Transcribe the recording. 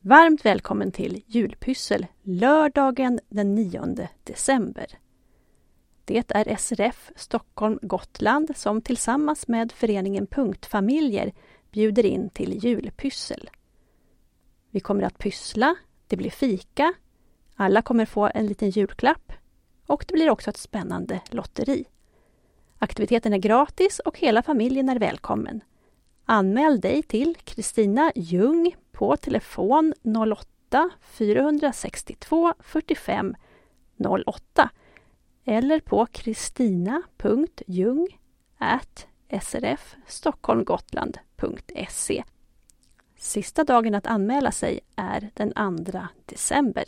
Varmt välkommen till julpyssel lördagen den 9 december. Det är SRF Stockholm Gotland som tillsammans med föreningen Punktfamiljer bjuder in till julpyssel. Vi kommer att pyssla, det blir fika, alla kommer få en liten julklapp och det blir också ett spännande lotteri. Aktiviteten är gratis och hela familjen är välkommen. Anmäl dig till Kristina Ljung på telefon 08 462 45 08 eller på kristina.ljung srfstockholmgotland.se. Sista dagen att anmäla sig är den 2 december.